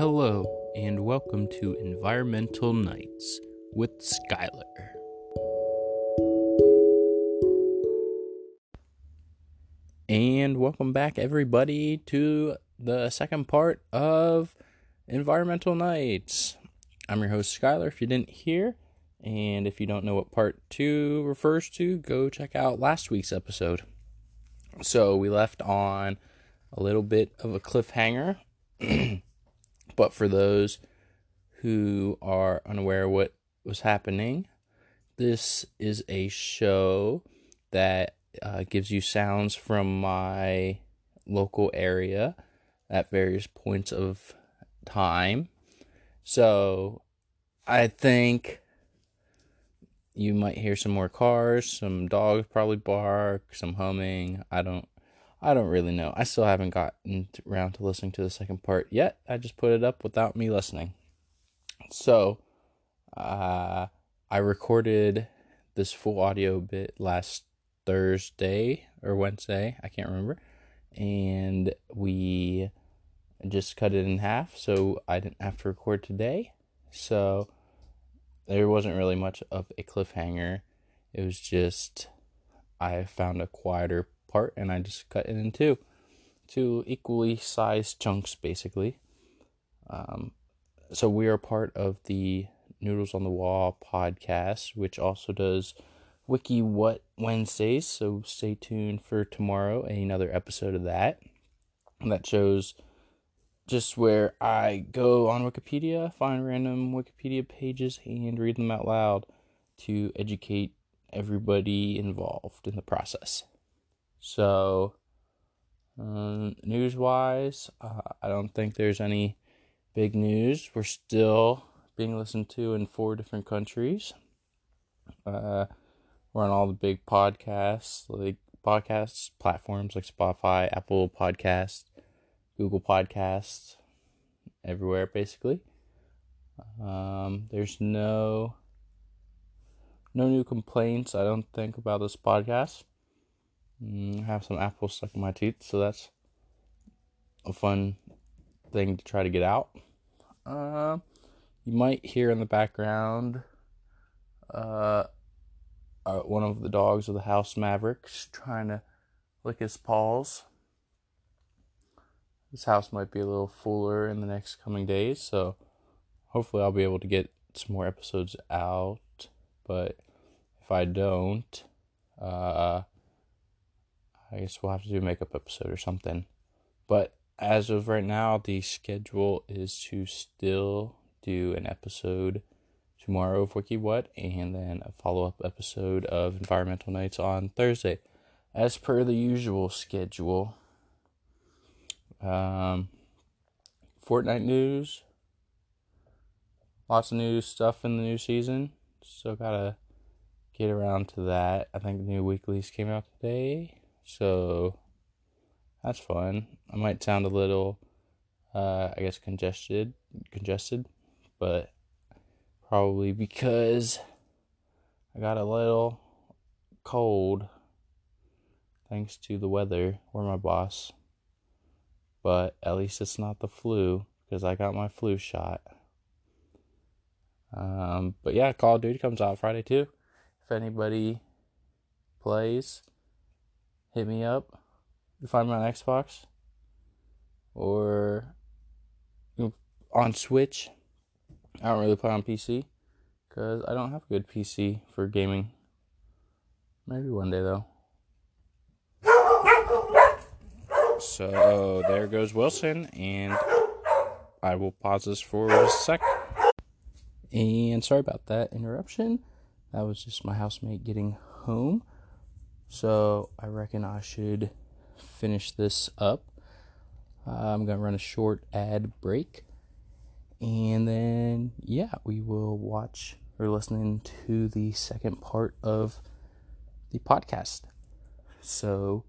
Hello, and welcome to Environmental Nights with Skylar. And welcome back, everybody, to the second part of Environmental Nights. I'm your host, Skylar, if you didn't hear. And if you don't know what part two refers to, go check out last week's episode. So we left on a little bit of a cliffhanger. but for those who are unaware of what was happening, this is a show that uh, gives you sounds from my local area at various points of time. So I think you might hear some more cars, some dogs probably bark, some humming. I don't I don't really know. I still haven't gotten around to listening to the second part yet. I just put it up without me listening. So, uh, I recorded this full audio bit last Thursday or Wednesday, I can't remember. And we just cut it in half so I didn't have to record today. So there wasn't really much of a cliffhanger. It was just I found a quieter part and I just cut it in two, two equally sized chunks basically. Um, so we are part of the Noodles on the Wall podcast, which also does Wiki What Wednesdays. So stay tuned for tomorrow, another episode of that. That shows just where I go on Wikipedia, find random Wikipedia pages, and read them out loud to educate everybody involved in the process. So, um, news wise, uh, I don't think there's any big news. We're still being listened to in four different countries. Uh, we're on all the big podcasts, like podcasts platforms like Spotify, Apple Podcasts, Google Podcasts, everywhere basically. Um, there's no no new complaints, I don't think, about this podcast. Mm, I have some apples stuck in my teeth, so that's a fun thing to try to get out. Uh, you might hear in the background uh, uh, one of the dogs of the house Mavericks trying to lick his paws. This house might be a little fuller in the next coming days, so hopefully I'll be able to get some more episodes out. But if I don't, uh, I guess we'll have to do a makeup episode or something. But as of right now, the schedule is to still do an episode tomorrow of Wiki What and then a follow up episode of Environmental Nights on Thursday, as per the usual schedule. Um, Fortnite news, lots of new stuff in the new season. Still gotta get around to that. I think new weeklies came out today. So that's fun. I might sound a little, uh, I guess, congested, congested, but probably because I got a little cold thanks to the weather or my boss. But at least it's not the flu because I got my flu shot. Um, but yeah, Call of Duty comes out Friday too. If anybody plays, hit me up. You find me on Xbox or on Switch. I don't really play on PC because I don't have a good PC for gaming. Maybe one day though. So there goes Wilson, and I will pause this for a sec. And sorry about that interruption. That was just my housemate getting home. So I reckon I should finish this up. Uh, I'm going to run a short ad break. And then, yeah, we will watch or listen to the second part of the podcast. So,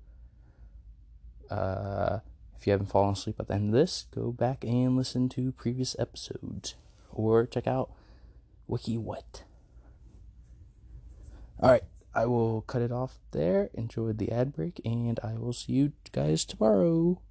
uh, if you haven't fallen asleep at the end of this, go back and listen to previous episodes or check out Wiki What. All right. I will cut it off there. Enjoy the ad break, and I will see you guys tomorrow.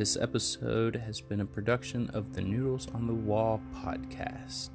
This episode has been a production of the Noodles on the Wall podcast.